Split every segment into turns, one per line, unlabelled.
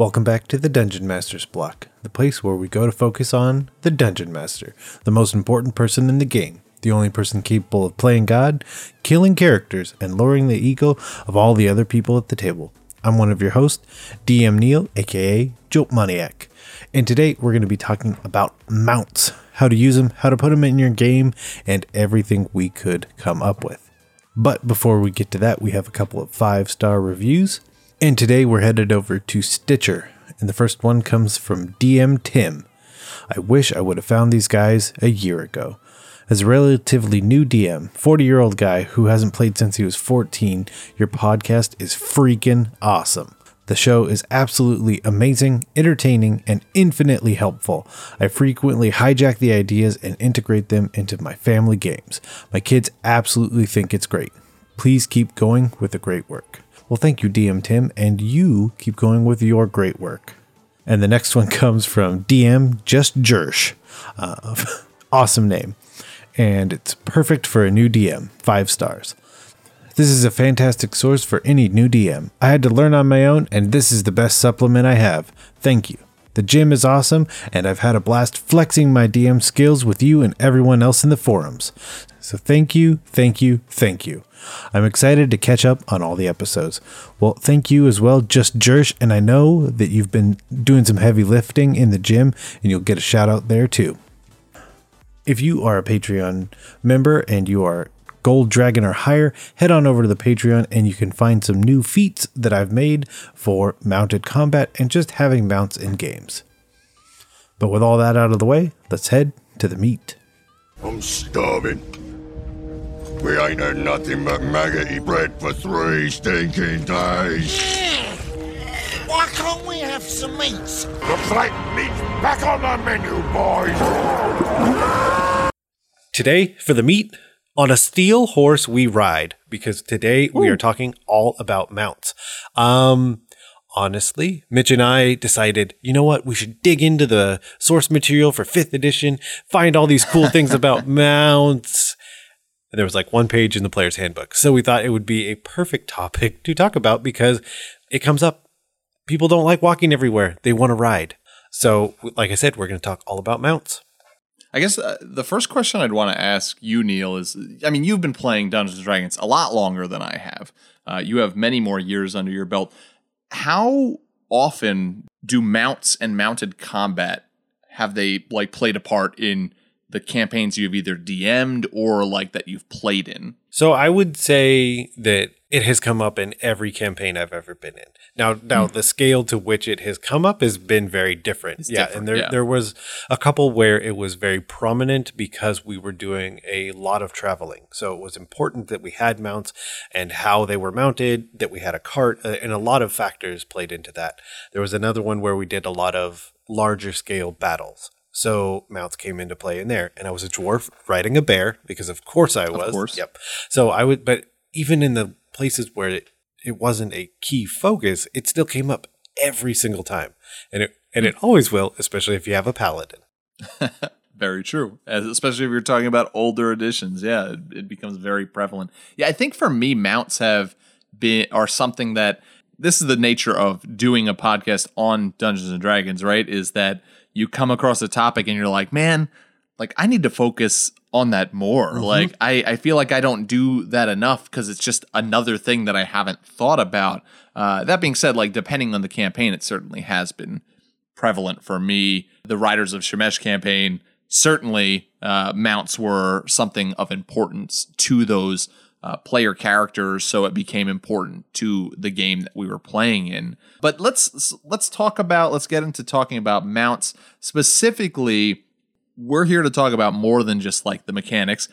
Welcome back to the Dungeon Master's Block, the place where we go to focus on the Dungeon Master, the most important person in the game, the only person capable of playing God, killing characters, and lowering the ego of all the other people at the table. I'm one of your hosts, DM Neil, aka Jolt Maniac, and today we're going to be talking about mounts, how to use them, how to put them in your game, and everything we could come up with. But before we get to that, we have a couple of five star reviews. And today we're headed over to Stitcher. And the first one comes from DM Tim. I wish I would have found these guys a year ago. As a relatively new DM, 40 year old guy who hasn't played since he was 14, your podcast is freaking awesome. The show is absolutely amazing, entertaining, and infinitely helpful. I frequently hijack the ideas and integrate them into my family games. My kids absolutely think it's great. Please keep going with the great work. Well, thank you, DM Tim, and you keep going with your great work. And the next one comes from DM Just Jersh. Uh, awesome name. And it's perfect for a new DM, five stars. This is a fantastic source for any new DM. I had to learn on my own, and this is the best supplement I have. Thank you. The gym is awesome, and I've had a blast flexing my DM skills with you and everyone else in the forums. So thank you, thank you, thank you. I'm excited to catch up on all the episodes. Well, thank you as well, Just Jersh, and I know that you've been doing some heavy lifting in the gym, and you'll get a shout out there too. If you are a Patreon member and you are Gold Dragon or higher, head on over to the Patreon and you can find some new feats that I've made for mounted combat and just having mounts in games. But with all that out of the way, let's head to the meat.
I'm starving. We ain't had nothing but maggoty bread for three stinking days.
Why can't we have some meats?
Looks like meat's back on the menu, boys.
Today, for the meat, on a steel horse we ride, because today we are talking all about mounts. Um, honestly, Mitch and I decided, you know what, we should dig into the source material for fifth edition, find all these cool things about mounts. And there was like one page in the player's handbook. So we thought it would be a perfect topic to talk about because it comes up. People don't like walking everywhere, they want to ride. So, like I said, we're going to talk all about mounts.
I guess uh, the first question I'd want to ask you, Neil, is I mean, you've been playing Dungeons and Dragons a lot longer than I have. Uh, you have many more years under your belt. How often do mounts and mounted combat have they like played a part in the campaigns you've either DM'd or like that you've played in?
So I would say that it has come up in every campaign I've ever been in. Now, now the scale to which it has come up has been very different. yeah,
different,
and there
yeah.
there was a couple where it was very prominent because we were doing a lot of traveling. So it was important that we had mounts and how they were mounted, that we had a cart, uh, and a lot of factors played into that. There was another one where we did a lot of larger scale battles. So mounts came into play in there, and I was a dwarf riding a bear because of course I was.
Of course.
Yep. So I would, but even in the places where it, it wasn't a key focus, it still came up every single time, and it and it always will, especially if you have a paladin.
Very true. As, especially if you're talking about older editions. Yeah, it, it becomes very prevalent. Yeah, I think for me, mounts have been are something that this is the nature of doing a podcast on Dungeons and Dragons, right? Is that you come across a topic and you're like, man, like I need to focus on that more. Like I, I feel like I don't do that enough because it's just another thing that I haven't thought about. Uh, that being said, like depending on the campaign, it certainly has been prevalent for me. The Riders of Shemesh campaign, certainly uh, mounts were something of importance to those uh, player characters, so it became important to the game that we were playing in. But let's let's talk about let's get into talking about mounts specifically. We're here to talk about more than just like the mechanics,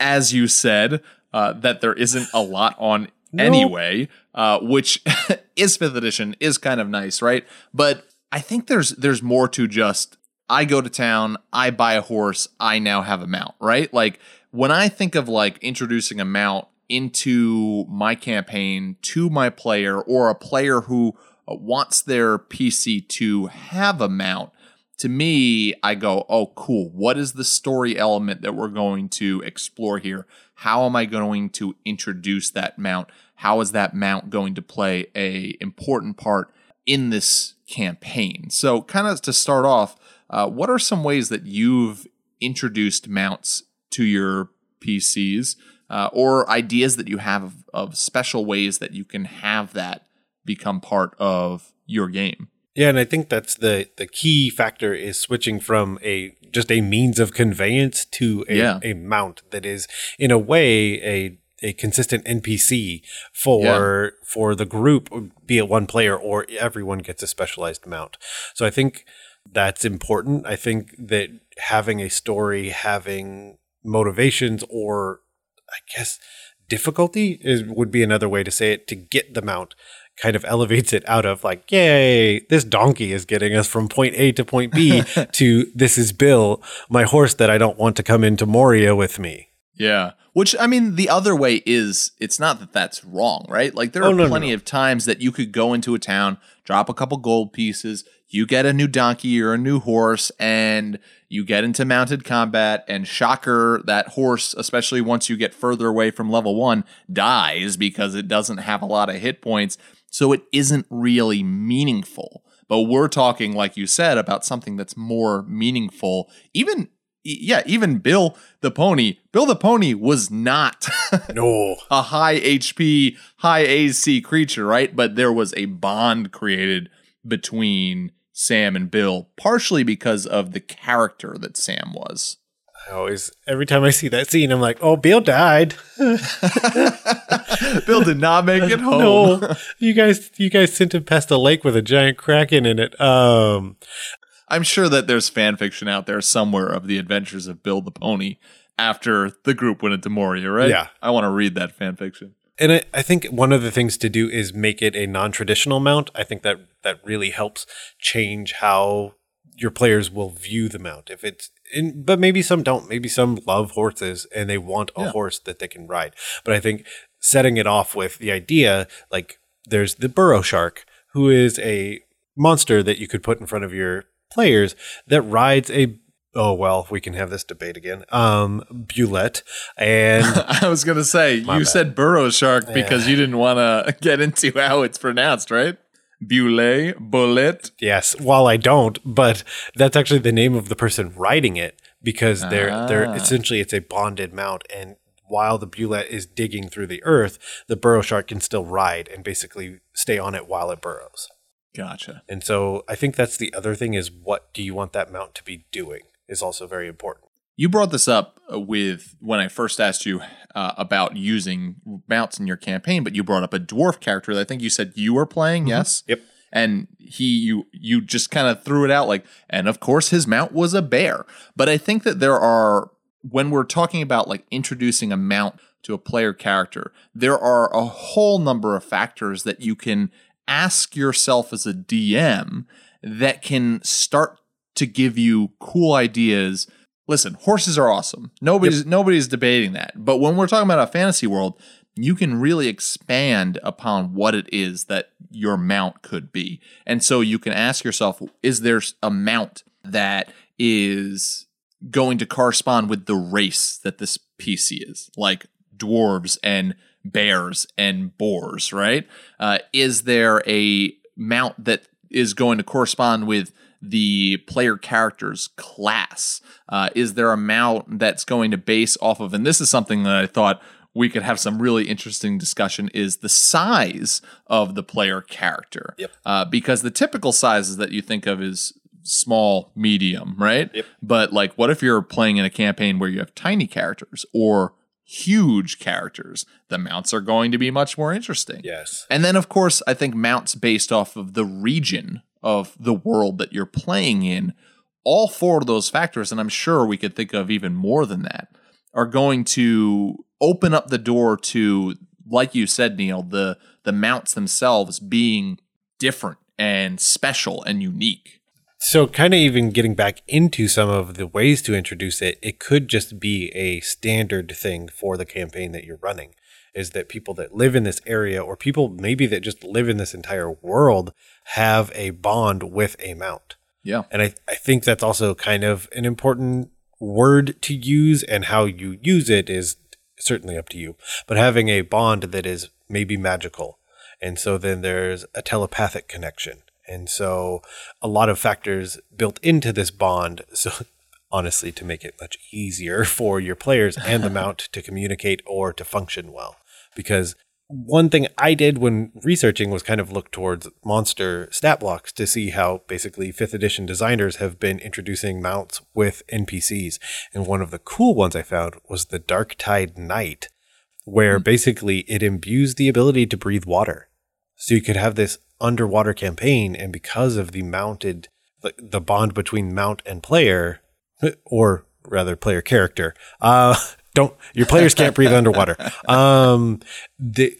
as you said uh, that there isn't a lot on anyway, uh, which is fifth edition is kind of nice, right? But I think there's there's more to just I go to town, I buy a horse, I now have a mount, right? Like when I think of like introducing a mount into my campaign to my player or a player who wants their PC to have a mount, to me, I go, oh, cool. What is the story element that we're going to explore here? How am I going to introduce that mount? How is that mount going to play a important part in this campaign. So, kind of to start off, uh, what are some ways that you've introduced mounts to your PCs, uh, or ideas that you have of, of special ways that you can have that become part of your game?
Yeah, and I think that's the the key factor is switching from a just a means of conveyance to a,
Yeah.
a mount that is in a way a a consistent NPC for for the group, be it one player or everyone gets a specialized mount. So I think that's important. I think that having a story, having motivations, or I guess difficulty is would be another way to say it to get the mount kind of elevates it out of like yay this donkey is getting us from point a to point b to this is bill my horse that i don't want to come into moria with me
Yeah. Which I mean, the other way is it's not that that's wrong, right? Like there
Oh,
are
no,
plenty
no.
of times that you could go into a town, drop a couple gold pieces, you get a new donkey or a new horse, and you get into mounted combat. And shocker, that horse, especially once you get further away from level one, dies because it doesn't have a lot of hit points. So it isn't really meaningful. But we're talking, like you said, about something that's more meaningful. Even yeah, even Bill the pony. Bill the pony was not
no
a high HP, high AC creature, right? But there was a bond created between Sam and Bill, partially because of the character that Sam was.
I always every time i see that scene i'm like oh bill died
Bill did not make it home.
no you guys you guys sent him past a lake with a giant kraken in it um
I'm sure that there's fan fiction out there somewhere of the adventures of Bill the pony after the group went into Moria, right?
Yeah.
I want to read that fan fiction.
And I, I think one of the things to do is make it a non-traditional mount. I think that that really helps change how your players will view the mount. If it's in, but maybe some don't. Maybe some love horses and they want a
Yeah.
horse that they can ride. But I think setting it off with the idea, like there's the burrow shark, who is a monster that you could put in front of your players that rides a. Oh well, we can have this debate again. Um, Bulette and
I was gonna say you
bad.
said burrow shark because you didn't want to get into how it's pronounced, right? Bule, bullet.
Yes, while I don't, but that's actually the name of the person riding it because they're they're
Ah.
essentially it's a bonded mount and while the bulette is digging through the earth, the burrow shark can still ride and basically stay on it while it burrows.
Gotcha.
And so I think that's the other thing is what do you want that mount to be doing is also very important.
You brought this up with when I first asked you uh, about using mounts in your campaign, but you brought up a dwarf character that I think you said you were playing. Yes.
Yep.
And he, you, you just kind of threw it out like, and of course his mount was a bear. But I think that there are when we're talking about like introducing a mount to a player character, there are a whole number of factors that you can ask yourself as a DM that can start to give you cool ideas. Listen, horses are awesome. Nobody's nobody's debating that. But when we're talking about a fantasy world, you can really expand upon what it is that your mount could be. And so you can ask yourself, is there a mount that is going to correspond with the race that this PC is? Like dwarves and bears and boars, right? Uh, is there a mount that is going to correspond with the player character's class? Uh, is there a mount that's going to base off of, and this is something that I thought we could have some really interesting discussion is the size of the player character.
Yep.
Uh, because the typical sizes that you think of is small, medium, right?
Yep.
But like, what if you're playing in a campaign where you have tiny characters or huge characters? The mounts are going to be much more interesting.
Yes.
And then, of course, I think mounts based off of the region of the world that you're playing in, all four of those factors, and I'm sure we could think of even more than that, are going to open up the door to, like you said, Neil, the the mounts themselves being different and special and unique.
So, kind of even getting back into some of the ways to introduce it, it could just be a standard thing for the campaign that you're running. Is that people that live in this area, or people maybe that just live in this entire world, have a bond with a mount?
Yeah.
And I, I think that's also kind of an important word to use, and how you use it is certainly up to you. But having a bond that is maybe magical. And so then there's a telepathic connection. And so a lot of factors built into this bond. So honestly, to make it much easier for your players and the mount to communicate or to function well. Because one thing I did when researching was kind of look towards monster stat blocks to see how basically fifth edition designers have been introducing mounts with NPCs. And one of the cool ones I found was the Dark Tide Knight, where basically it imbues the ability to breathe water. So you could have this underwater campaign, and because of the mounted, the, the bond between mount and player, or rather player character, uh, don't your players can't breathe underwater. Um, they,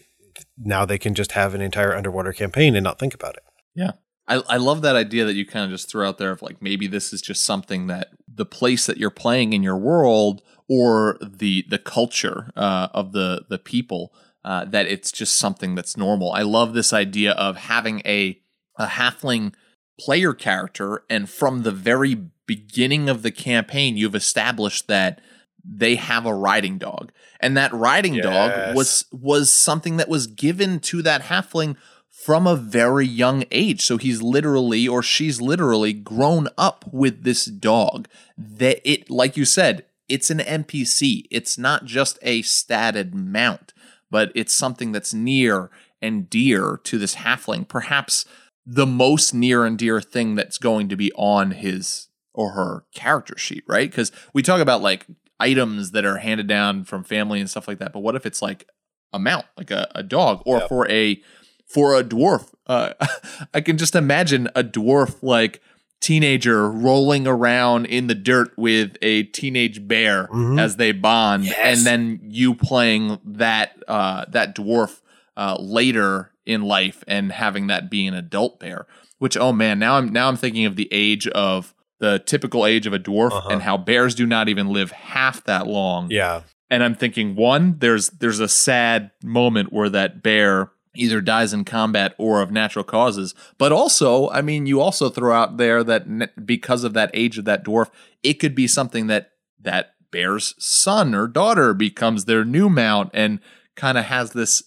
now they can just have an entire underwater campaign and not think about it.
Yeah. I, I love that idea that you kind of just threw out there of like maybe this is just something that the place that you're playing in your world or the the culture uh, of the the people uh, that it's just something that's normal. I love this idea of having a a halfling player character and from the very beginning of the campaign you've established that they have a riding dog. And that riding dog was was something that was given to that halfling from a very young age. So he's literally or she's literally grown up with this dog. That it like you said it's an npc it's not just a statted mount but it's something that's near and dear to this halfling. Perhaps the most near and dear thing that's going to be on his or her character sheet, right? Because we talk about like items that are handed down from family and stuff like that. But what if it's like a mount, like a, a dog, or
Yep.
for a for a dwarf? Uh, I can just imagine a dwarf like teenager rolling around in the dirt with a teenage bear
Mhm.
as they bond,
Yes.
and then you playing that uh, that dwarf uh, later in life and having that be an adult bear. Which oh man, now I'm now I'm thinking of the age of the typical age of a dwarf
Uh-huh.
and how bears do not even live half that long.
Yeah.
And I'm thinking one, there's there's a sad moment where that bear either dies in combat or of natural causes. But also, I mean, you also throw out there that ne- because of that age of that dwarf, it could be something that that bear's son or daughter becomes their new mount and kind of has this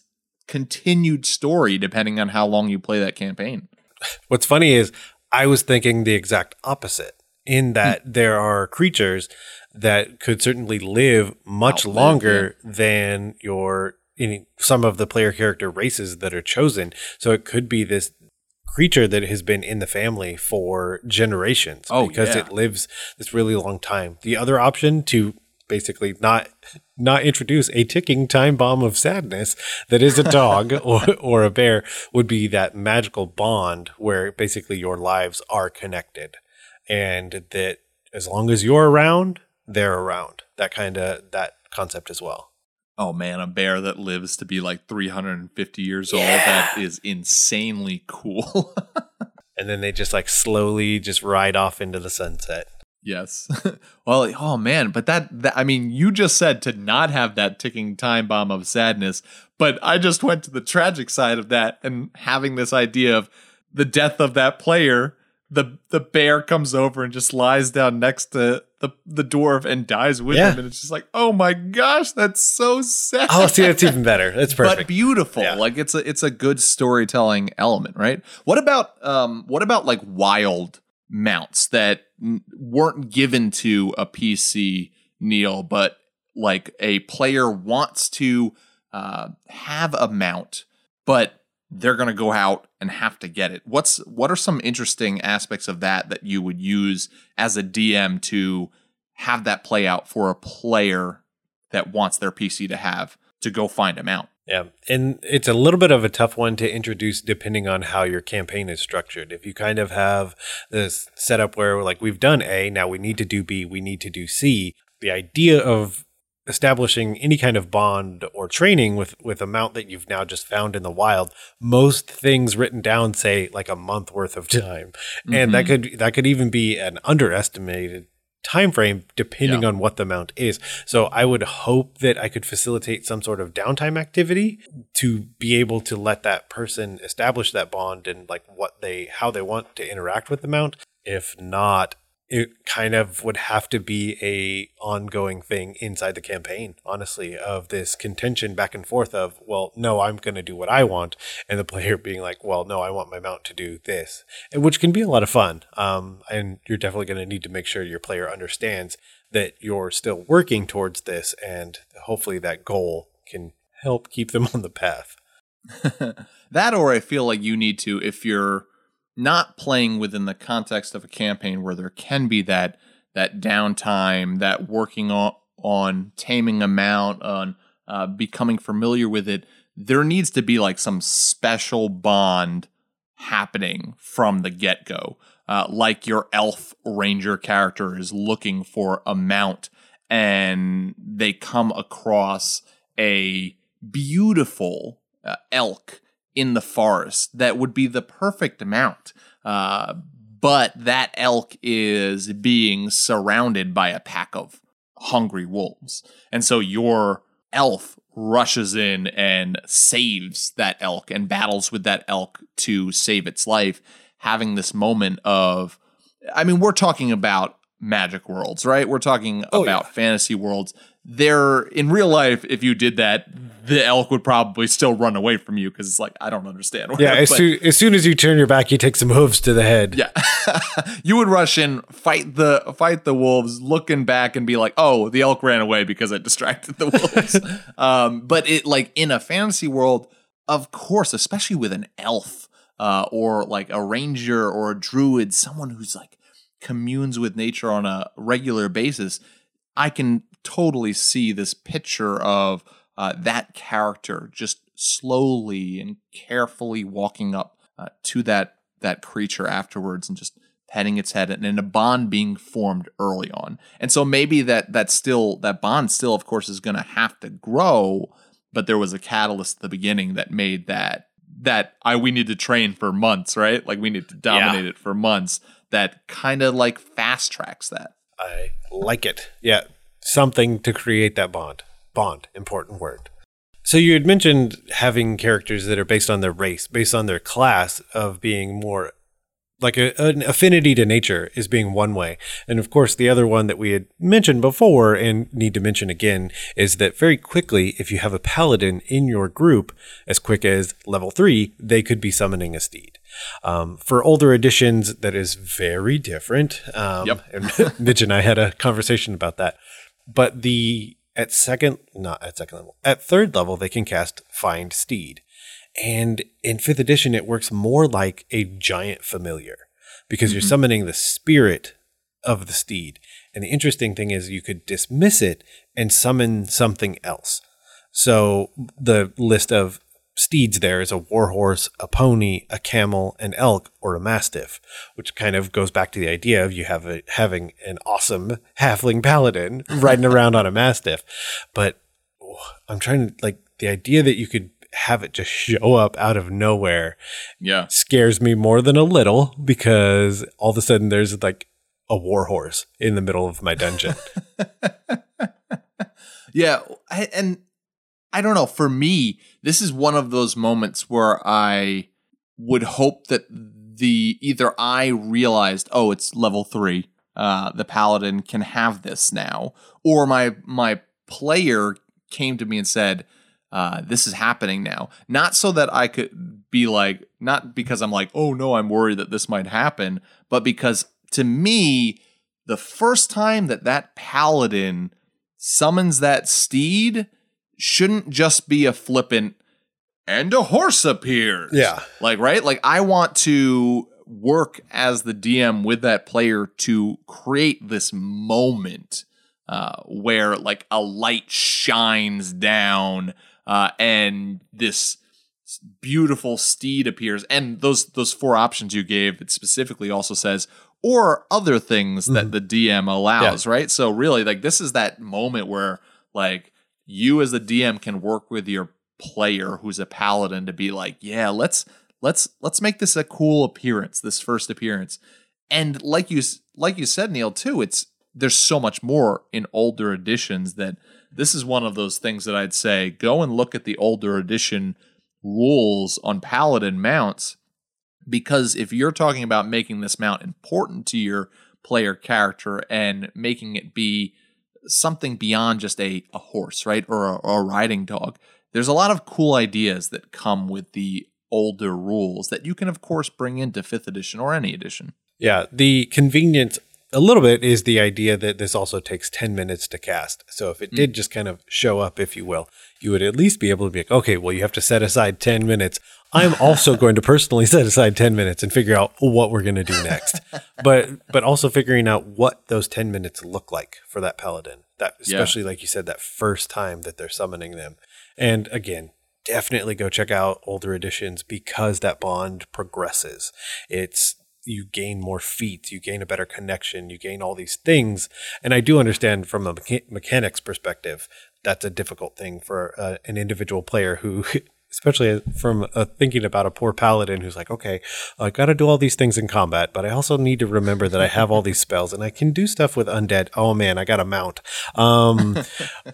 continued story depending on how long you play that campaign.
What's funny is I was thinking the exact opposite in hmm. that there are creatures that could certainly live much
Outlive,
longer than your any, some of the player character races that are chosen. So it could be this creature that has been in the family for generations
Oh,
because
yeah.
it lives this really long time. The other option to basically not not introduce a ticking time bomb of sadness that is a dog or, or a bear would be that magical bond where basically your lives are connected and that as long as you're around they're around that kind of that concept as well
Oh man, a bear that lives to be like 350 years old. That is insanely cool.
and then they just like slowly just ride off into the sunset
yes. well, oh man, but that, that I mean, you just said to not have that ticking time bomb of sadness, but I just went to the tragic side of that and having this idea of the death of that player. The the bear comes over and just lies down next to the the dwarf and dies with
Yeah.
him, and it's just like, oh my gosh, that's so sad.
oh see that's even better that's perfect, but
beautiful.
Yeah.
Like it's a it's a good storytelling element, right? What about um what about like wild mounts that n- weren't given to a PC Neil, but like a player wants to uh, have a mount, but they're going to go out and have to get it. What's what are some interesting aspects of that that you would use as a DM to have that play out for a player that wants their PC to have to go find them out?
Yeah. And it's a little bit of a tough one to introduce depending on how your campaign is structured. If you kind of have this setup where, like, we've done A, now we need to do B, we need to do C, the idea of establishing any kind of bond or training with with a mount that you've now just found in the wild most things written down say like a month worth of time. And that mm-hmm. could that could even be an underestimated time frame depending
Yeah.
on what the mount is. So i would hope that i could facilitate some sort of downtime activity to be able to let that person establish that bond and like what they how they want to interact with the mount. If not it kind of would have to be a ongoing thing inside the campaign honestly of this contention back and forth of well no i'm going to do what i want and the player being like well no i want my mount to do this and which can be a lot of fun um, and you're definitely going to need to make sure your player understands that you're still working towards this and hopefully that goal can help keep them on the path.
That or i feel like you need to if you're not playing within the context of a campaign where there can be that that downtime, that working on on taming a mount, on uh, becoming familiar with it, there needs to be like some special bond happening from the get go. Uh, like your elf ranger character is looking for a mount and they come across a beautiful uh, elk in the forest that would be the perfect amount. Uh, but that elk is being surrounded by a pack of hungry wolves. And so your elf rushes in and saves that elk and battles with that elk to save its life, having this moment of, I mean, we're talking about magic worlds, right? We're talking oh, about yeah. fantasy worlds there in real life, if you did that, the elk would probably still run away from you because it's like I don't understand.
Yeah, as, soon, as soon as you turn your back, you take some hooves to the head.
Yeah, you would rush in, fight the fight the wolves, looking back and be like, "Oh, the elk ran away because I distracted the wolves." um, but it like in a fantasy world, of course, especially with an elf uh, or like a ranger or a druid, someone who's like communes with nature on a regular basis. I can totally see this picture of uh, that character just slowly and carefully walking up uh, to that that creature afterwards and just petting its head and, and a bond being formed early on. And so maybe that that still that bond still of course is going to have to grow, but there was a catalyst at the beginning that made that that I we need to train for months, right? Like we need to dominate yeah. it for months. That kind of like fast tracks that.
I like it. Yeah, something to create that bond. Bond, important word. So you had mentioned having characters that are based on their race, based on their class of being more like a, an affinity to nature is being one way. And of course, the other one that we had mentioned before and need to mention again is that very quickly, if you have a paladin in your group, as quick as level three, they could be summoning a steed. Um, for older editions, that is very different. Um, yep. and Mitch and I had a conversation about that but the at second not at second level at third level they can cast find steed. And in fifth edition it works more like a giant familiar because mm-hmm. you're summoning the spirit of the steed. And the interesting thing is you could dismiss it and summon something else. So the list of steeds there is a warhorse, a pony, a camel, an elk, or a mastiff, which kind of goes back to the idea of you have a, having an awesome halfling paladin riding around on a mastiff. But oh, I'm trying to like the idea that you could have it just show up out of nowhere.
Yeah,
scares me more than a little because all of a sudden there's like a warhorse in the middle of my dungeon.
yeah, and I don't know. For me, this is one of those moments where I would hope that the either I realized, oh, it's level three, uh, the paladin can have this now, or my my player came to me and said, uh, this is happening now. Not so that I could be like, not because I'm like, oh no, I'm worried that this might happen, but because to me, the first time that that paladin summons that steed shouldn't just be a flippant and a horse appears.
Yeah.
Like, right? Like, I want to work as the DM with that player to create this moment uh, where, like, a light shines down uh, and this beautiful steed appears. And those those four options you gave, it specifically also says, or other things mm-hmm. that the DM allows, yeah. right? So, really, like, this is that moment where, like, you as the DM can work with your player who's a paladin to be like, yeah, let's let's let's make this a cool appearance, this first appearance. And like you like you said, Neil, too, it's there's so much more in older editions that this is one of those things that I'd say go and look at the older edition rules on paladin mounts because if you're talking about making this mount important to your player character and making it be something beyond just a, a horse, right? Or a, or a riding dog. There's a lot of cool ideas that come with the older rules that you can, of course, bring into fifth edition or any edition.
Yeah, the convenience a little bit is the idea that this also takes 10 minutes to cast. So if it mm. did just kind of show up, if you will, you would at least be able to be like, okay, well, you have to set aside 10 minutes. I'm also going to personally set aside 10 minutes and figure out what we're going to do next. but but also figuring out what those 10 minutes look like for that paladin. That especially like you said that first time that they're summoning them. And again, definitely go check out older editions because that bond progresses. It's you gain more feats, you gain a better connection, you gain all these things. And I do understand from a mecha- mechanics perspective, that's a difficult thing for uh, an individual player who, especially from uh, thinking about a poor paladin who's like, okay, I got to do all these things in combat, but I also need to remember that I have all these spells and I can do stuff with undead. Oh man, I got to mount. Um,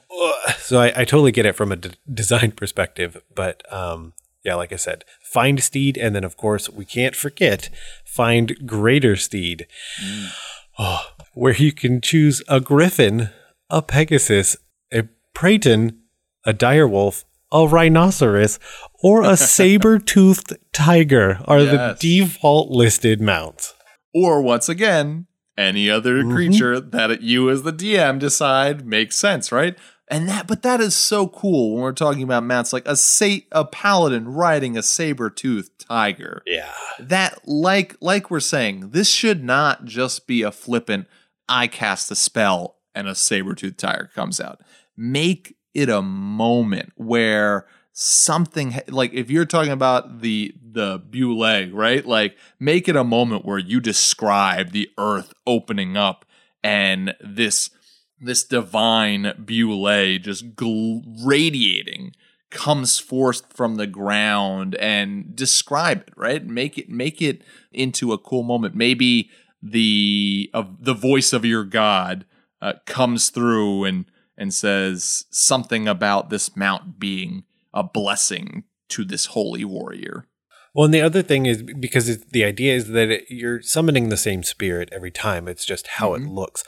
so I, I, totally get it from a d- design perspective, but um, yeah, like I said, find steed, and then of course we can't forget find greater steed, mm. oh, where you can choose a griffin, a pegasus, a peryton, a direwolf, a rhinoceros, or a saber-toothed tiger are yes. the default listed mounts.
Or once again, any other mm-hmm. creature that you as the DM decide makes sense, right? And that, but that is so cool when we're talking about mounts, like a sa- a paladin riding a saber toothed tiger.
Yeah,
that like like we're saying, this should not just be a flippant. I cast a spell and a saber toothed tiger comes out. Make it a moment where something like if you're talking about the the Bule, right? Like make it a moment where you describe the earth opening up and this this divine Bule just gl- radiating comes forth from the ground and describe it right make it make it into a cool moment maybe the of the voice of your god uh, comes through and and says something about this mount being a blessing to this holy warrior
well, and the other thing is because the idea is that it, you're summoning the same spirit every time. It's just how mm-hmm. it looks.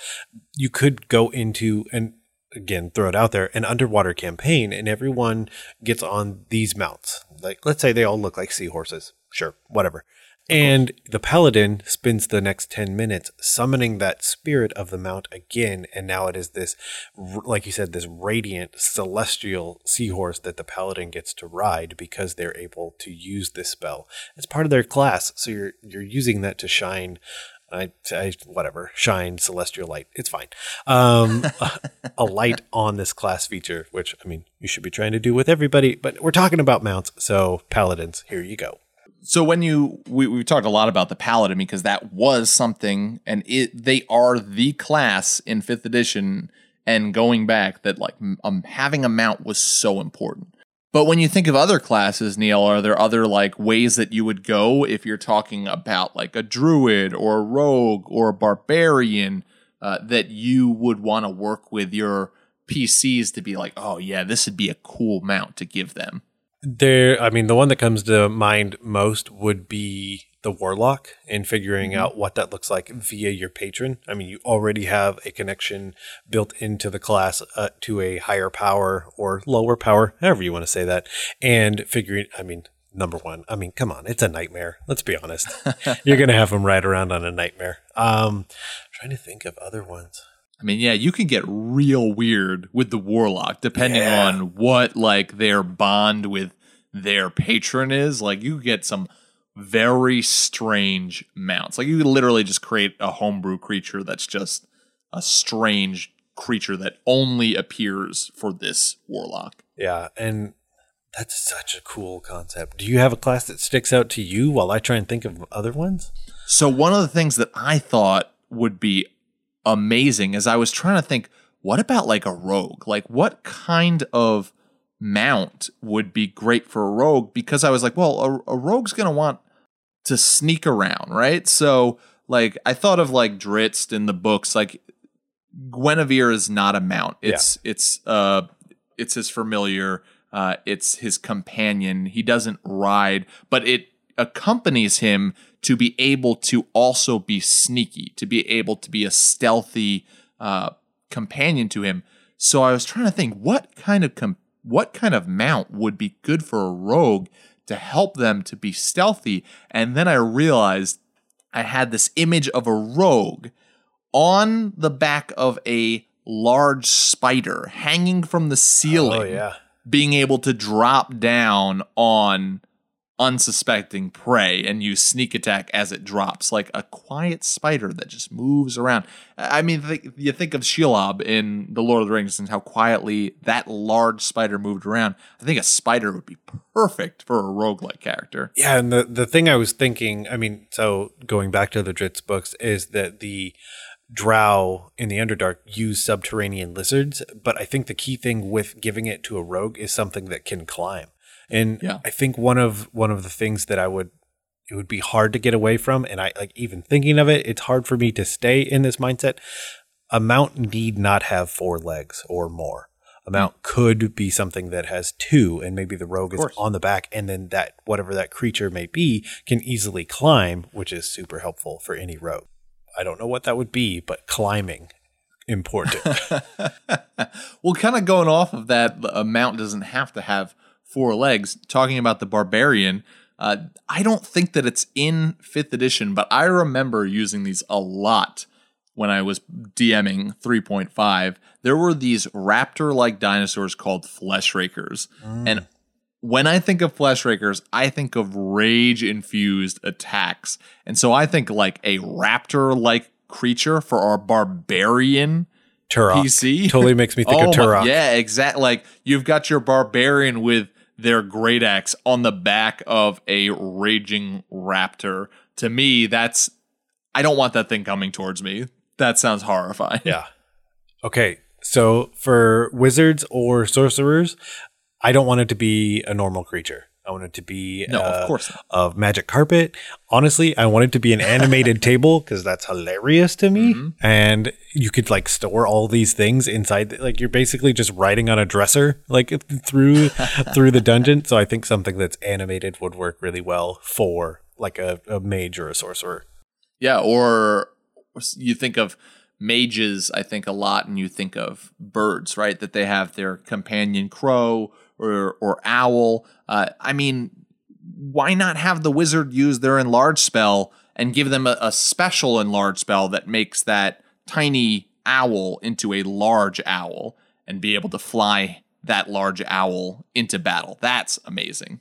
You could go into and again throw it out there an underwater campaign, and everyone gets on these mounts. Like let's say they all look like seahorses. Sure, whatever. And the paladin spends the next 10 minutes summoning that spirit of the mount again. And now it is this, like you said, this radiant celestial seahorse that the paladin gets to ride because they're able to use this spell. It's part of their class. So you're, you're using that to shine I, I, whatever shine celestial light it's fine um a, a, light on this class feature which i mean you should be trying to do with everybody but we're talking about mounts so paladins here you go
so when you we we talked a lot about the paladin because that was something and it they are the class in 5th edition and going back that like um, having a mount was so important. But when you think of other classes, Neil, are there other like ways that you would go if you're talking about like a druid or a rogue or a barbarian uh, that you would want to work with your PCs to be like, oh yeah, this would be a cool mount to give them?
There, I mean, the one that comes to mind most would be the warlock and figuring mm-hmm. out what that looks like via your patron. I mean, you already have a connection built into the class uh, to a higher power or lower power, however you want to say that, and figuring. I mean, number one. I mean, come on, it's a nightmare. Let's be honest. You're gonna have them ride around on a nightmare. Um, trying to think of other ones.
I mean, yeah, you can get real weird with the warlock depending yeah. on what like their bond with their patron is. Like you get some very strange mounts. Like you literally just create a homebrew creature that's just a strange creature that only appears for this warlock.
Yeah, and that's such a cool concept. Do you have a class that sticks out to you while I try and think of other ones?
So one of the things that I thought would be amazing as I was trying to think, what about like a rogue? Like, what kind of mount would be great for a rogue? Because I was like, well, a, a rogue's going to want to sneak around, right? So, like, I thought of like Drizzt in the books. Like, Guenhwyvar is not a mount. It's yeah. it's uh it's his familiar. Uh, it's his companion. He doesn't ride, but it accompanies him to be able to also be sneaky, to be able to be a stealthy uh, companion to him. So I was trying to think what kind of com- what kind of mount would be good for a rogue to help them to be stealthy, and then I realized I had this image of a rogue on the back of a large spider hanging from the ceiling
Oh yeah.
being able to drop down on unsuspecting prey and use sneak attack as it drops, like a quiet spider that just moves around. I mean, th- you think of Shelob in The Lord of the Rings and how quietly that large spider moved around. I think a spider would be perfect for a roguelike character.
Yeah, and the the thing I was thinking, I mean, so going back to the Drizzt books, is that the Drow in the Underdark use subterranean lizards, but I think the key thing with giving it to a rogue is something that can climb. And
Yeah.
I think one of one of the things that I would it would be hard to get away from, and I like even thinking of it, it's hard for me to stay in this mindset. A mount need not have four legs or more. A mount mm. could be something that has two, and maybe the rogue is on the back, and then that whatever that creature may be can easily climb, which is super helpful for any rogue. I don't know what that would be, but climbing important.
Well, kind of going off of that, a mount doesn't have to have four legs. Talking about the barbarian, uh, I don't think that it's in fifth edition, but I remember using these a lot when I was DMing 3.5. There were these raptor like dinosaurs called flesh rakers. And when I think of flesh rakers, I think of rage infused attacks. And so I think like a raptor like creature for our barbarian
Turok
PC.
totally makes me think
oh
of
my-
Turok.
yeah, exactly. Like you've got your barbarian with their great axe on the back of a raging raptor. To me, that's I don't want that thing coming towards me. That sounds horrifying.
Yeah. Okay. So for wizards or sorcerers, I don't want it to be a normal creature. I want it to be
No, of
uh,
course
of magic carpet. Honestly, I want it to be an animated table because that's hilarious to me.
Mm-hmm.
And you could like store all these things inside. Like you're basically just riding on a dresser like through through the dungeon. So I think something that's animated would work really well for like a, a mage or a sorcerer.
Yeah, or you think of mages, I think a lot, and you think of birds, right? That they have their companion crow or or owl. Uh, I mean, why not have the wizard use their enlarge spell and give them a, a special enlarge spell that makes that tiny owl into a large owl and be able to fly that large owl into battle? That's amazing.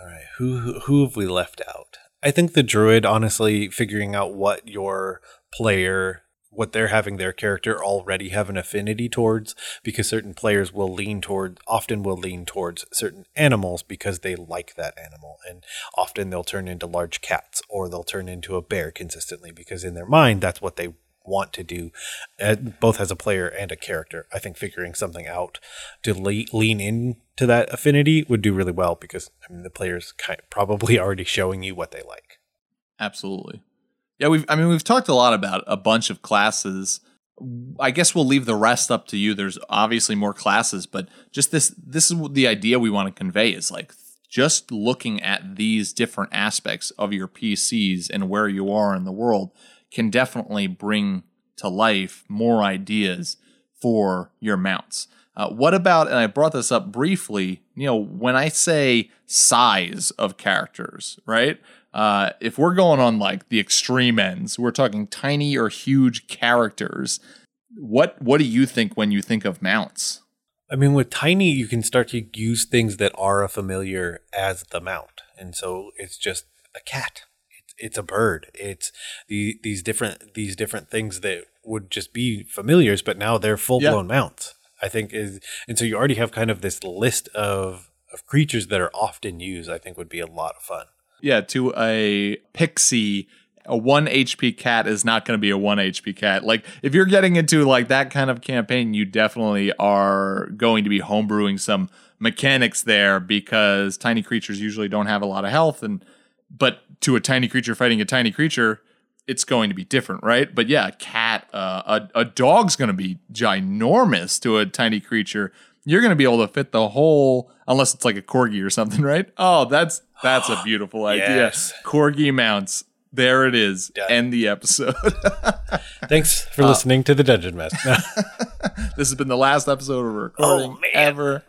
All right, who who have we left out? I think the druid, honestly, figuring out what your player, what they're having their character already have an affinity towards, because certain players will lean toward, often will lean towards certain animals because they like that animal, and often they'll turn into large cats or they'll turn into a bear consistently because in their mind that's what they want to do, uh, both as a player and a character. I think figuring something out to le- lean into that affinity would do really well because I mean the player's probably already showing you what they like.
Absolutely. Yeah, we've I mean we've talked a lot about a bunch of classes. I guess we'll leave the rest up to you. There's obviously more classes, but just this this is the idea we want to convey is like just looking at these different aspects of your PCs and where you are in the world can definitely bring to life more ideas for your mounts. Uh, what about, and I brought this up briefly, you know, when I say size of characters, right? Uh, if we're going on like the extreme ends, we're talking tiny or huge characters. What what do you think when you think of mounts?
I mean, with tiny, you can start to use things that are a familiar as the mount, and so it's just a cat. It's it's a bird. It's the these different these different things that would just be familiars, but now they're full blown mounts. I think is, and so you already have kind of this list of of creatures that are often used. I think would be a lot of fun.
Yeah, to a pixie, a one HP cat is not going to be a one HP cat. Like if you're getting into like that kind of campaign, you definitely are going to be homebrewing some mechanics there because tiny creatures usually don't have a lot of health, and but to a tiny creature fighting a tiny creature, it's going to be different, right? But yeah, a cat, uh, a a dog's going to be ginormous to a tiny creature. You're going to be able to fit the whole, unless it's like a corgi or something, right? Oh, that's that's a beautiful idea.
Yes.
Corgi mounts. There it is.
Done.
End the episode.
Thanks for
Uh,
listening to the Dungeon Master.
this has been the last episode of recording
Oh,
ever.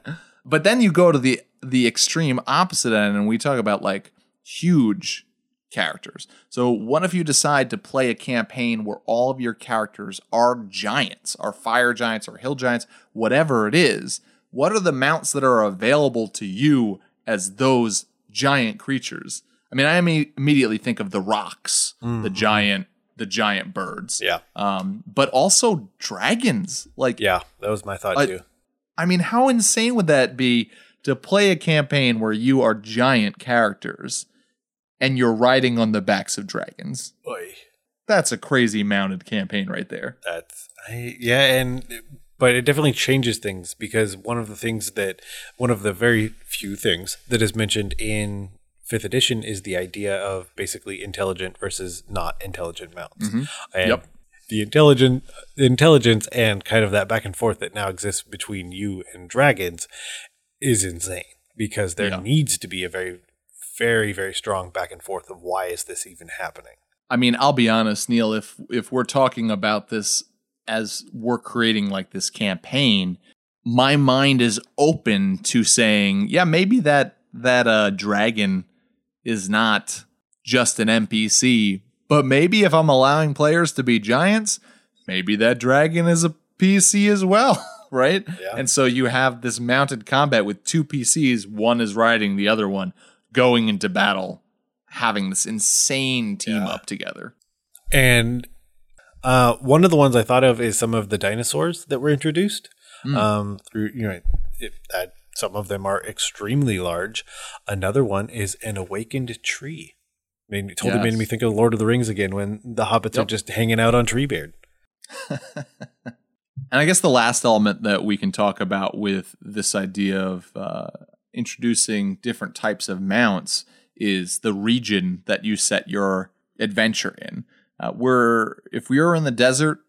But then you go to the the extreme opposite end, and we talk about like huge characters. So what if you decide to play a campaign where all of your characters are giants, are fire giants, or hill giants, whatever it is? What are the mounts that are available to you as those giant creatures? I mean, I imme- immediately think of the rocs, the giant, the giant birds.
yeah.
Um, but also dragons. Like,
Yeah. That was my thought
I-
too.
I mean, how insane would that be to play a campaign where you are giant characters and you're riding on the backs of dragons?
Oy.
That's a crazy mounted campaign right there.
That's I, yeah, and but it definitely changes things because one of the things that one of the very few things that is mentioned in fifth edition is the idea of basically intelligent versus not intelligent mounts. Mm-hmm. And
Yep.
the intelligent intelligence and kind of that back and forth that now exists between you and dragons is insane because there
Yeah.
needs to be a very very very strong back and forth of why is this even happening
I mean, I'll be honest, Neil, if if we're talking about this as we're creating like this campaign, my mind is open to saying, yeah, maybe that that uh dragon is not just an NPC, but maybe if I'm allowing players to be giants, maybe that dragon is a PC as well, right?
Yeah.
And so you have this mounted combat with two PCs, one is riding the other one, going into battle, having this insane team
Yeah.
up together.
And uh, one of the ones I thought of is some of the dinosaurs that were introduced um, through you know it, that some of them are extremely large. Another one is an awakened tree. I mean, it totally
Yes.
made me think of Lord of the Rings again when the hobbits are just hanging out on Treebeard.
And I guess the last element that we can talk about with this idea of uh, introducing different types of mounts is the region that you set your adventure in. Uh, where if we are in the desert,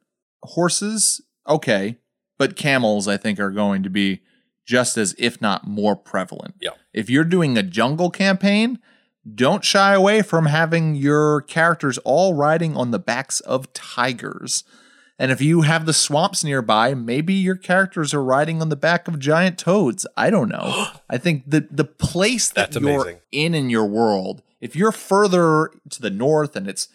horses, okay, but camels, I think, are going to be just as, if not more prevalent.
Yeah.
If you're doing a jungle campaign, don't shy away from having your characters all riding on the backs of tigers. And if you have the swamps nearby, maybe your characters are riding on the back of giant toads. I don't know. I think the the place that
That's
you're
amazing.
in in your world, if you're further to the north and it's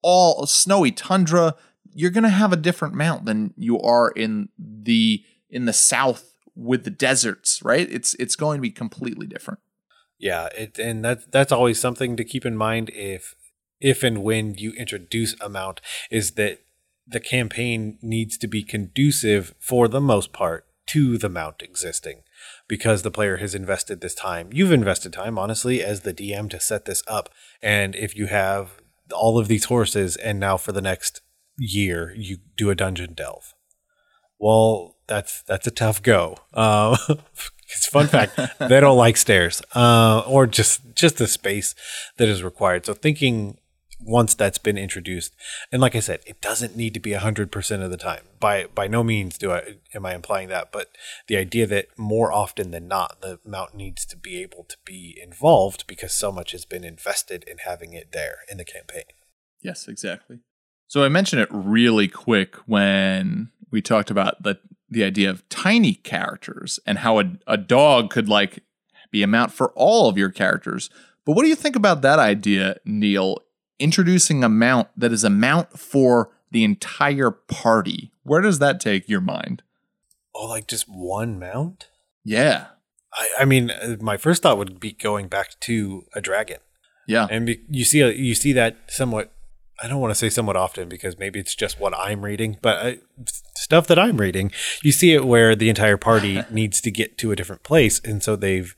all snowy tundra, you're going to have a different mount than you are in the in the south with the deserts, right? It's it's going to be completely different.
Yeah, it, and that's that's always something to keep in mind if if and when you introduce a mount is that the campaign needs to be conducive for the most part to the mount existing because the player has invested this time. You've invested time honestly as the DM to set this up and if you have all of these horses and now for the next year you do a dungeon delve. Well, that's that's a tough go. Uh, it's fun fact they don't like stairs uh, or just just the space that is required. So thinking once that's been introduced, and like I said, it doesn't need to be hundred percent of the time. By by no means do I am I implying that, but the idea that more often than not the mount needs to be able to be involved because so much has been invested in having it there in the campaign.
Yes, exactly. So I mentioned it really quick when we talked about the the idea of tiny characters and how a, a dog could like be a mount for all of your characters. But what do you think about that idea, Neil? Introducing a mount that is a mount for the entire party. Where does that take your mind?
Oh, like just one mount?
Yeah.
I, I mean, uh, my first thought would be going back to a dragon.
Yeah.
and be, you see you see that somewhat i don't want to say somewhat often because maybe it's just what i'm reading but I, stuff that i'm reading you see it where the entire party needs to get to a different place and so they've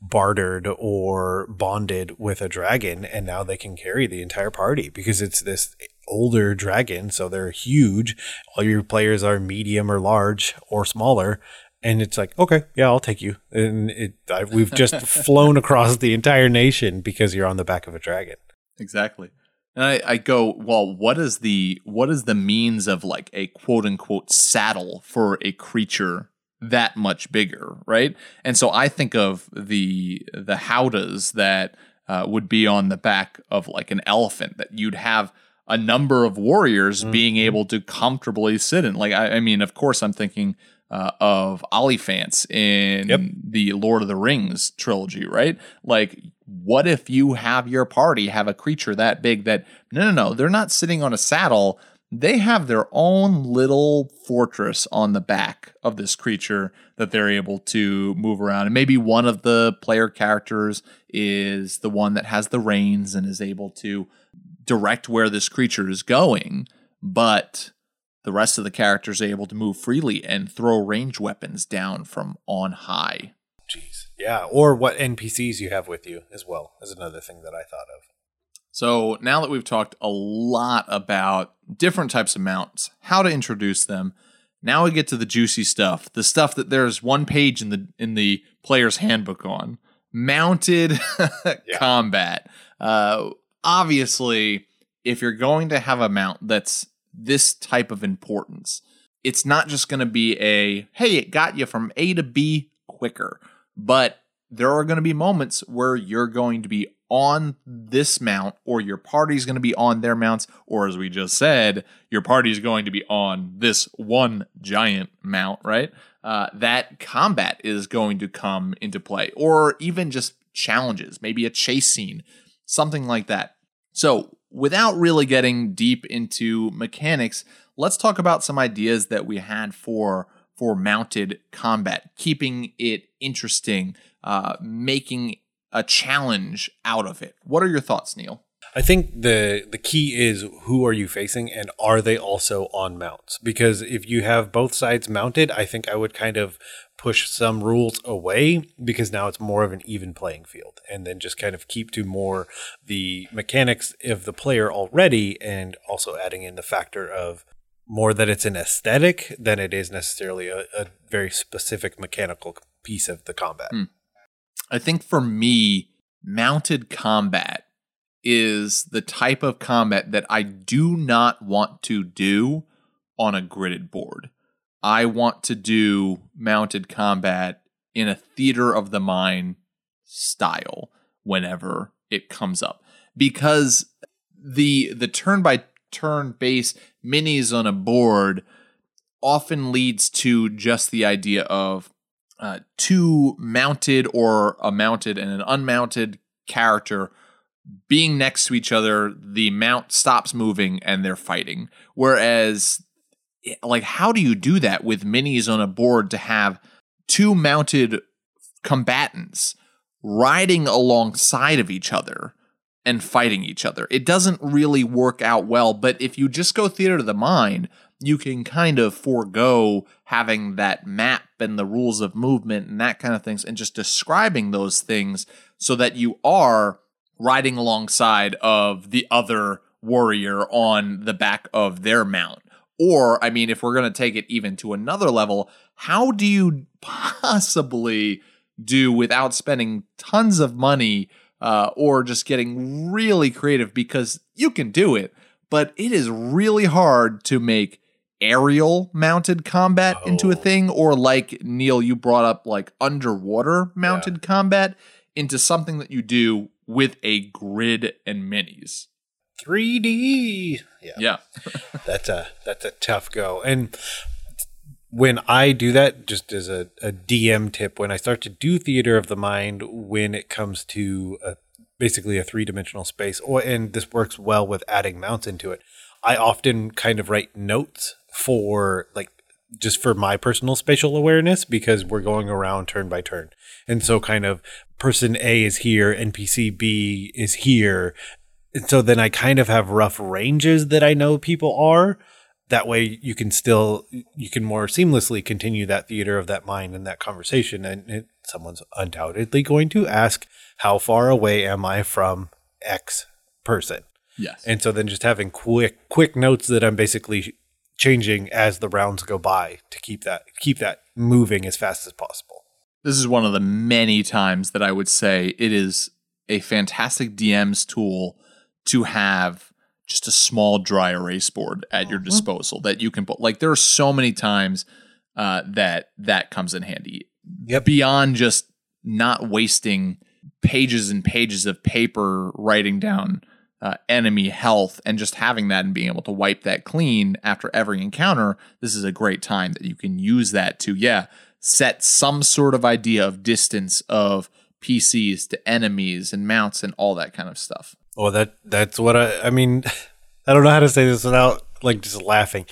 bartered or bonded with a dragon and now they can carry the entire party because it's this older dragon so they're huge. All your players are medium or large or smaller and it's like okay yeah i'll take you. And it I, we've just flown across the entire nation because you're on the back of a dragon.
Exactly. And I, I go, well, what is the what is the means of like a quote unquote saddle for a creature that much bigger, right? And so I think of the the howdahs that uh, would be on the back of like an elephant that you'd have a number of warriors being able to comfortably sit in. Like I, I mean, of course, I'm thinking uh, of Oliphaunts in
Yep.
the Lord of the Rings trilogy, right? Like, what if you have your party have a creature that big that no, no, no, they're not sitting on a saddle. They have their own little fortress on the back of this creature that they're able to move around. And maybe one of the player characters is the one that has the reins and is able to direct where this creature is going, but the rest of the characters are able to move freely and throw range weapons down from on high.
Jeez. Yeah. Or what NPCs you have with you as well is another thing that I thought of.
So now that we've talked a lot about different types of mounts, how to introduce them, now we get to the juicy stuff, the stuff that there's one page in the in the player's handbook on mounted combat. Uh, obviously, if you're going to have a mount that's this type of importance, it's not just going to be a hey, it got you from A to B quicker, but there are going to be moments where you're going to be on this mount or your party's going to be on their mounts or as we just said your party's going to be on this one giant mount right? Uh, that combat is going to come into play or even just challenges maybe a chase scene something like that. So without really getting deep into mechanics let's talk about some ideas that we had for for mounted combat keeping it interesting uh, making a challenge out of it. What are your thoughts, Neil?
I think the the key is who are you facing and are they also on mounts? Because if you have both sides mounted, I think I would kind of push some rules away because now it's more of an even playing field and then just kind of keep to more the mechanics of the player already and also adding in the factor of more that it's an aesthetic than it is necessarily a, a very specific mechanical piece of the combat. Hmm.
I think for me, mounted combat is the type of combat that I do not want to do on a gridded board. I want to do mounted combat in a theater of the mind style whenever it comes up because the the turn by turn base minis on a board often leads to just the idea of uh, two mounted or a mounted and an unmounted character being next to each other, the mount stops moving and they're fighting. Whereas, eh, like, how do you do that with minis on a board to have two mounted combatants riding alongside of each other and fighting each other? It doesn't really work out well, but if you just go theater to the mind, you can kind of forego having that map and the rules of movement and that kind of things and just describing those things so that you are riding alongside of the other warrior on the back of their mount. Or, I mean, if we're going to take it even to another level, how do you possibly do without spending tons of money uh, or just getting really creative? Because you can do it, but it is really hard to make aerial mounted combat into a oh. thing or like Neil you brought up like underwater mounted combat into something that you do with a grid and minis.
3D. Yeah.
Yeah.
that's a that's a tough go. And when I do that, just as a, a DM tip, when I start to do theater of the mind, when it comes to a, basically a three dimensional space, or and this works well with adding mounts into it, I often kind of write notes for like just for my personal spatial awareness because we're going around turn by turn. And so kind of person A is here, NPC B is here. And so then I kind of have rough ranges that I know people are. That way you can still you can more seamlessly continue that theater of that mind and that conversation and it, someone's undoubtedly going to ask how far away am I from X person.
Yes.
And so then just having quick quick notes that I'm basically changing as the rounds go by to keep that keep that moving as fast as possible.
This is one of the many times that I would say it is a fantastic DM's tool to have just a small dry erase board at your disposal that you can put. Like there are so many times uh, that that comes in handy.
Yep.
Beyond just not wasting pages and pages of paper writing down uh, enemy health and just having that and being able to wipe that clean after every encounter, this is a great time that you can use that to, yeah, set some sort of idea of distance of PCs to enemies and mounts and all that kind of stuff.
Oh, that that's what I. I mean, I don't know how to say this without like just laughing.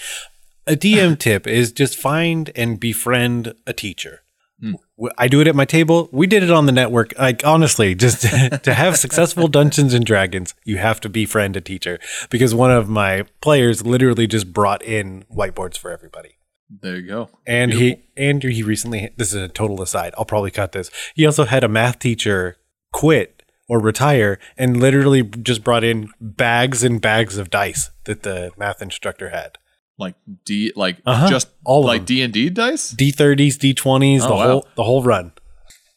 A DM tip is just find and befriend a teacher. Hmm. W- I do it at my table. We did it on the network. Like honestly, just to have successful Dungeons and Dragons, you have to befriend a teacher because one of my players literally just brought in whiteboards for everybody.
There you go.
And he and he recently this is a total aside. I'll probably cut this. He also had a math teacher quit or retire and literally just brought in bags and bags of dice that the math instructor had.
Like D, like
Uh-huh.
just
All
like. D and D dice.
D30s, D20s,
Oh,
the
wow.
whole the whole run.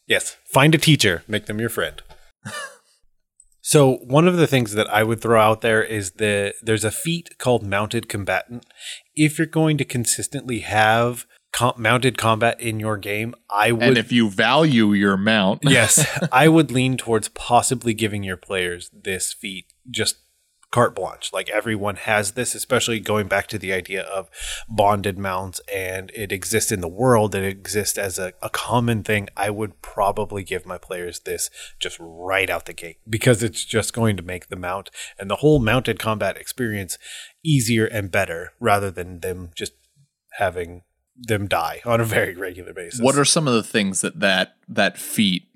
Yes, find a teacher, make them your friend. so, one of the things that I would throw out there is the there's a feat called mounted combatant. If you're going to consistently have com- mounted combat in your game, I would
And if you value your mount,
yes, I would lean towards possibly giving your players this feat just carte blanche. Like everyone has this, especially going back to the idea of bonded mounts and it exists in the world, it exists as a, a common thing. I would probably give my players this just right out the gate because it's just going to make the mount and the whole mounted combat experience easier and better rather than them just having them die on a very regular basis.
what are some of the things that that that feat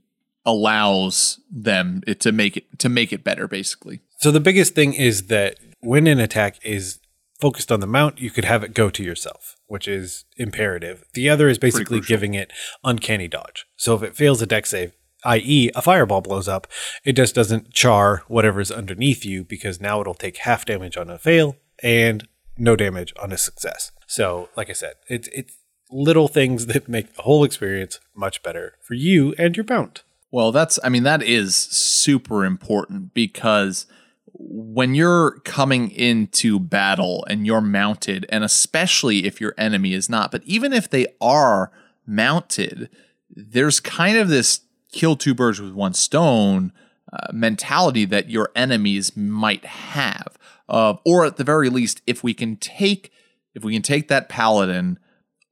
allows them it, to make it to make it better? Basically,
So the biggest thing is that when an attack is focused on the mount, you could have it go to yourself, which is imperative. The other is basically giving it uncanny dodge. So if it fails a dex save, i.e., a fireball blows up, it just doesn't char whatever's underneath you because now it'll take half damage on a fail and no damage on a success. So, like I said, it's it's little things that make the whole experience much better for you and your mount.
Well, that's, I mean, that is super important because when you're coming into battle and you're mounted, and especially if your enemy is not, but even if they are mounted, there's kind of this kill two birds with one stone uh, mentality that your enemies might have. Uh, or at the very least, if we can take if we can take that paladin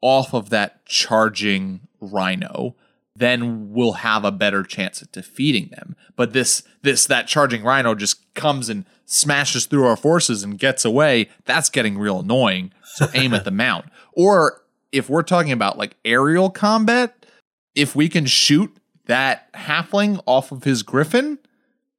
off of that charging rhino, then we'll have a better chance at defeating them. But this this that charging rhino just comes and smashes through our forces and gets away. That's getting real annoying. So aim at the mount. Or if we're talking about like aerial combat, if we can shoot that halfling off of his griffin,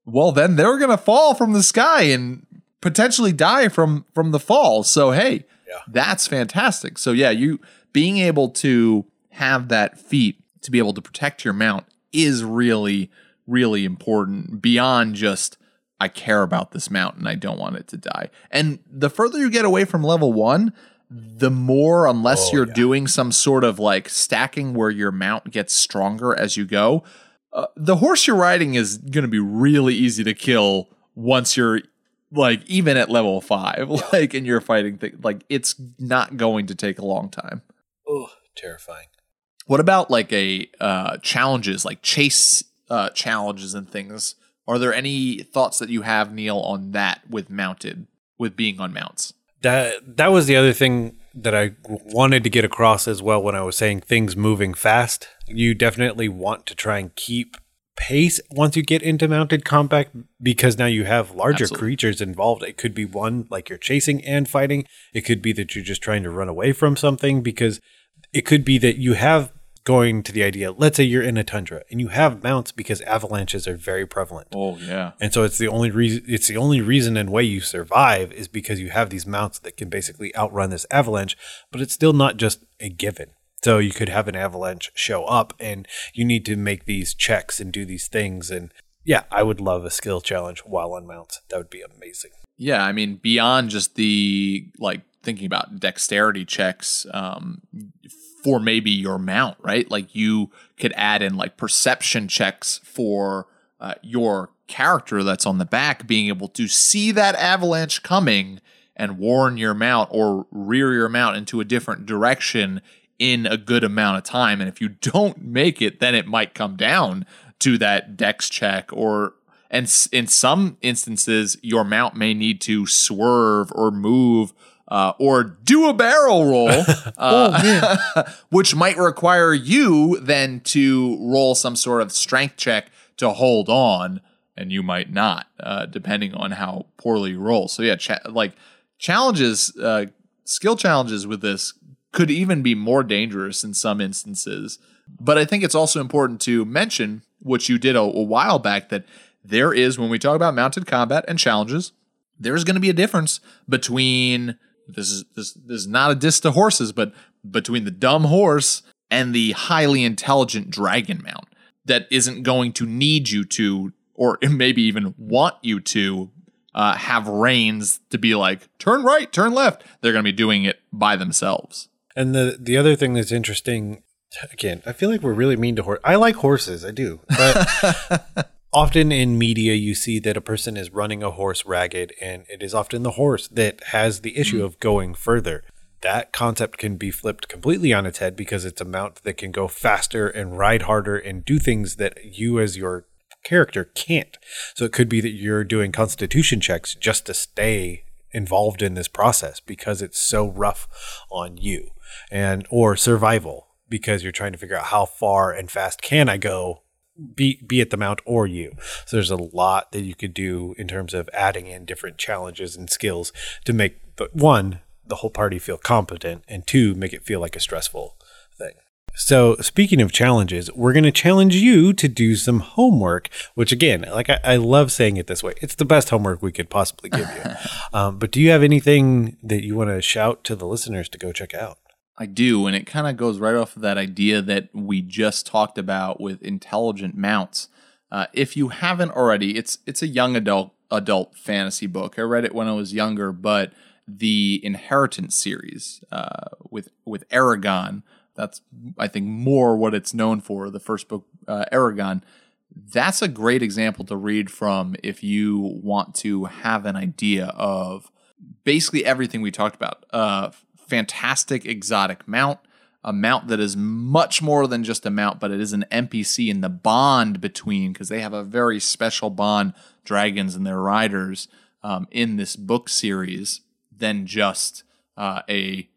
well then they're gonna fall from the sky and potentially die from from the fall. So hey, that's fantastic. So yeah, you being able to have that feat to be able to protect your mount is really really important beyond just I care about this mount and I don't want it to die. And the further you get away from level 1, the more unless you're doing some sort of like stacking where your mount gets stronger as you go, uh, the horse you're riding is going to be really easy to kill once you're like even at level 5 like and you're fighting things like it's not going to take a long time.
Oh, terrifying.
What about like a uh, challenges, like chase uh, challenges and things? Are there any thoughts that you have, Neil, on that with mounted, with being on mounts?
That that was the other thing that I wanted to get across as well when I was saying things moving fast. You definitely want to try and keep pace once you get into mounted combat because now you have larger
Absolutely.
creatures involved. It could be one like you're chasing and fighting. It could be that you're just trying to run away from something because it could be that you have going to the idea. Let's say you're in a tundra and you have mounts because avalanches are very prevalent.
Oh yeah,
And so it's the only reason it's the only reason and way you survive is because you have these mounts that can basically outrun this avalanche, but it's still not just a given. So you could have an avalanche show up and you need to make these checks and do these things and yeah, I would love a skill challenge while on mount. That would be amazing.
yeah. I mean, beyond just the like thinking about dexterity checks um, for maybe your mount, right? Like you could add in like perception checks for uh, your character that's on the back, being able to see that avalanche coming and warn your mount or rear your mount into a different direction in a good amount of time. And if you don't make it, then it might come down to that dex check or and in some instances your mount may need to swerve or move uh, or do a barrel roll uh, which might require you then to roll some sort of strength check to hold on and you might not uh, depending on how poorly you roll. So yeah cha- like challenges uh, skill challenges with this could even be more dangerous in some instances. But i think it's also important to mention which you did a, a while back that there is when we talk about mounted combat and challenges there's going to be a difference between this is this, this is not a diss to horses, but between the dumb horse and the highly intelligent dragon mount that isn't going to need you to, or maybe even want you to, uh, have reins to be like turn right, turn left. They're going to be doing it by themselves.
And the the other thing that's interesting, again, I feel like we're really mean to horse. I like horses, I do, but often in media you see that a person is running a horse ragged, and it is often the horse that has the issue mm. of going further. That concept can be flipped completely on its head because it's a mount that can go faster and ride harder and do things that you as your character can't. So it could be that you're doing constitution checks just to stay involved in this process because it's so rough on you and or survival because you're trying to figure out how far and fast can I go be be it the mount or you. So there's a lot that you could do in terms of adding in different challenges and skills to make the one the whole party feel competent and two make it feel like a stressful thing. So speaking of challenges, we're going to challenge you to do some homework. Which again, like I, I love saying it this way, it's the best homework we could possibly give you. um, but do you have anything that you want to shout to the listeners to go check out?
I do, and it kind of goes right off of that idea that we just talked about with intelligent mounts. Uh, if you haven't already, it's it's a young adult adult fantasy book. I read it when I was younger, but the Inheritance series uh, with with Eragon, that's I think more what it's known for. The first book, uh, Eragon, that's a great example to read from if you want to have an idea of basically everything we talked about. Uh, fantastic exotic mount, a mount that is much more than just a mount, but it is an NPC in the bond between, because they have a very special bond, dragons and their riders, um, in this book series than just uh, a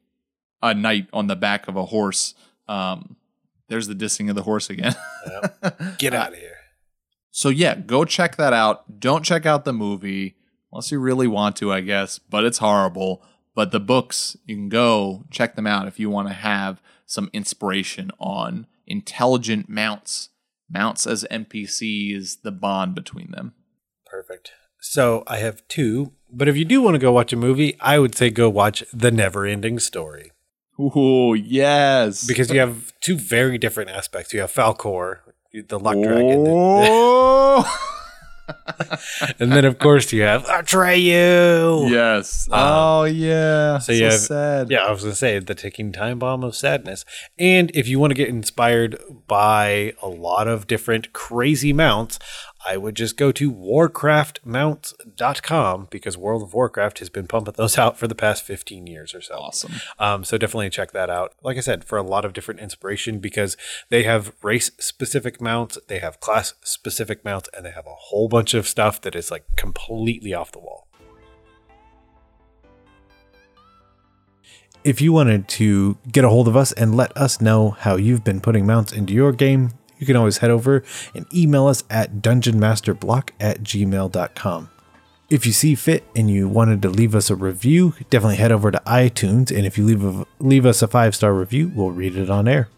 a knight on the back of a horse. Um, there's the dissing of the horse again.
Get out of here.
So yeah, go check that out. Don't check out the movie unless you really want to, I guess, but it's horrible. But the books, you can go check them out if you want to have some inspiration on intelligent mounts, mounts as NPCs, the bond between them.
Perfect. So I have two, but if you do want to go watch a movie, I would say go watch The Never Ending Story
Ooh, yes.
because you have two very different aspects. You have Falkor, the luck dragon,
Oh,
and then of course you have Atreyu.
yes. Uh, oh, yeah. So,
you have-
sad.
Yeah, I was gonna say the ticking time bomb of sadness. And if you want to get inspired by a lot of different crazy mounts, I would just go to warcraftmounts.com because World of Warcraft has been pumping those out for the past 15 years or so.
Awesome.
Um, so definitely check that out. Like I said, for a lot of different inspiration because they have race specific mounts, they have class specific mounts, and they have a whole bunch of stuff that is like completely off the wall.
If you wanted to get a hold of us and let us know how you've been putting mounts into your game, you can always head over and email us at dungeonmasterblock at gmail.com. If you see fit and you wanted to leave us a review, definitely head over to iTunes, and if you leave a, leave us a five star review, we'll read it on air.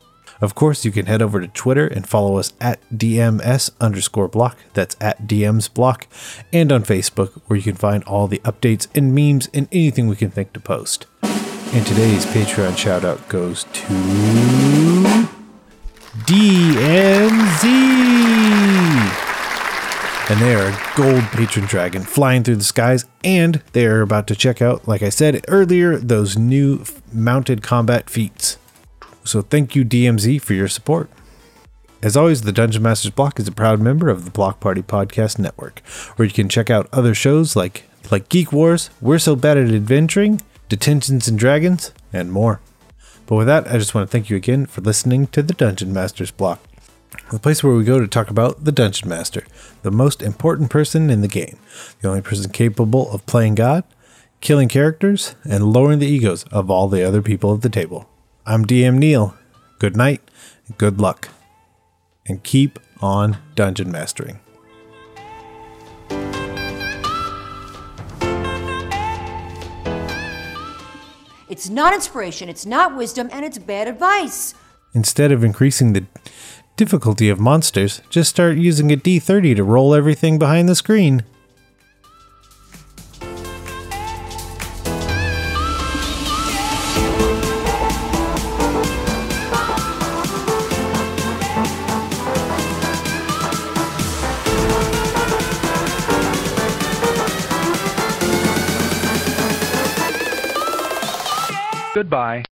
Of course, you can head over to Twitter and follow us at DMS underscore block. That's at DMs block. And on Facebook, where you can find all the updates and memes and anything we can think to post. And today's Patreon shout out goes to DMZ. And they are a gold patron dragon flying through the skies, and they are about to check out, like I said earlier, those new mounted combat feats. So thank you, DMZ, for your support. As always, the Dungeon Masters Block is a proud member of the Block Party Podcast Network, where you can check out other shows like like Geek Wars, We're So Bad at Adventuring, Detentions and Dragons, and more.
But with that, I just want to thank you again for listening to the Dungeon Masters block, the place where we go to talk about the Dungeon Master, the most important person in the game, the only person capable of playing God, killing characters, and lowering the egos of all the other people at the table. I'm DM Neil. Good night, good luck, and keep on dungeon mastering.
It's not inspiration, it's not wisdom, and it's bad advice.
Instead of increasing the difficulty of monsters, just start using a d30 to roll everything behind the screen.
Goodbye.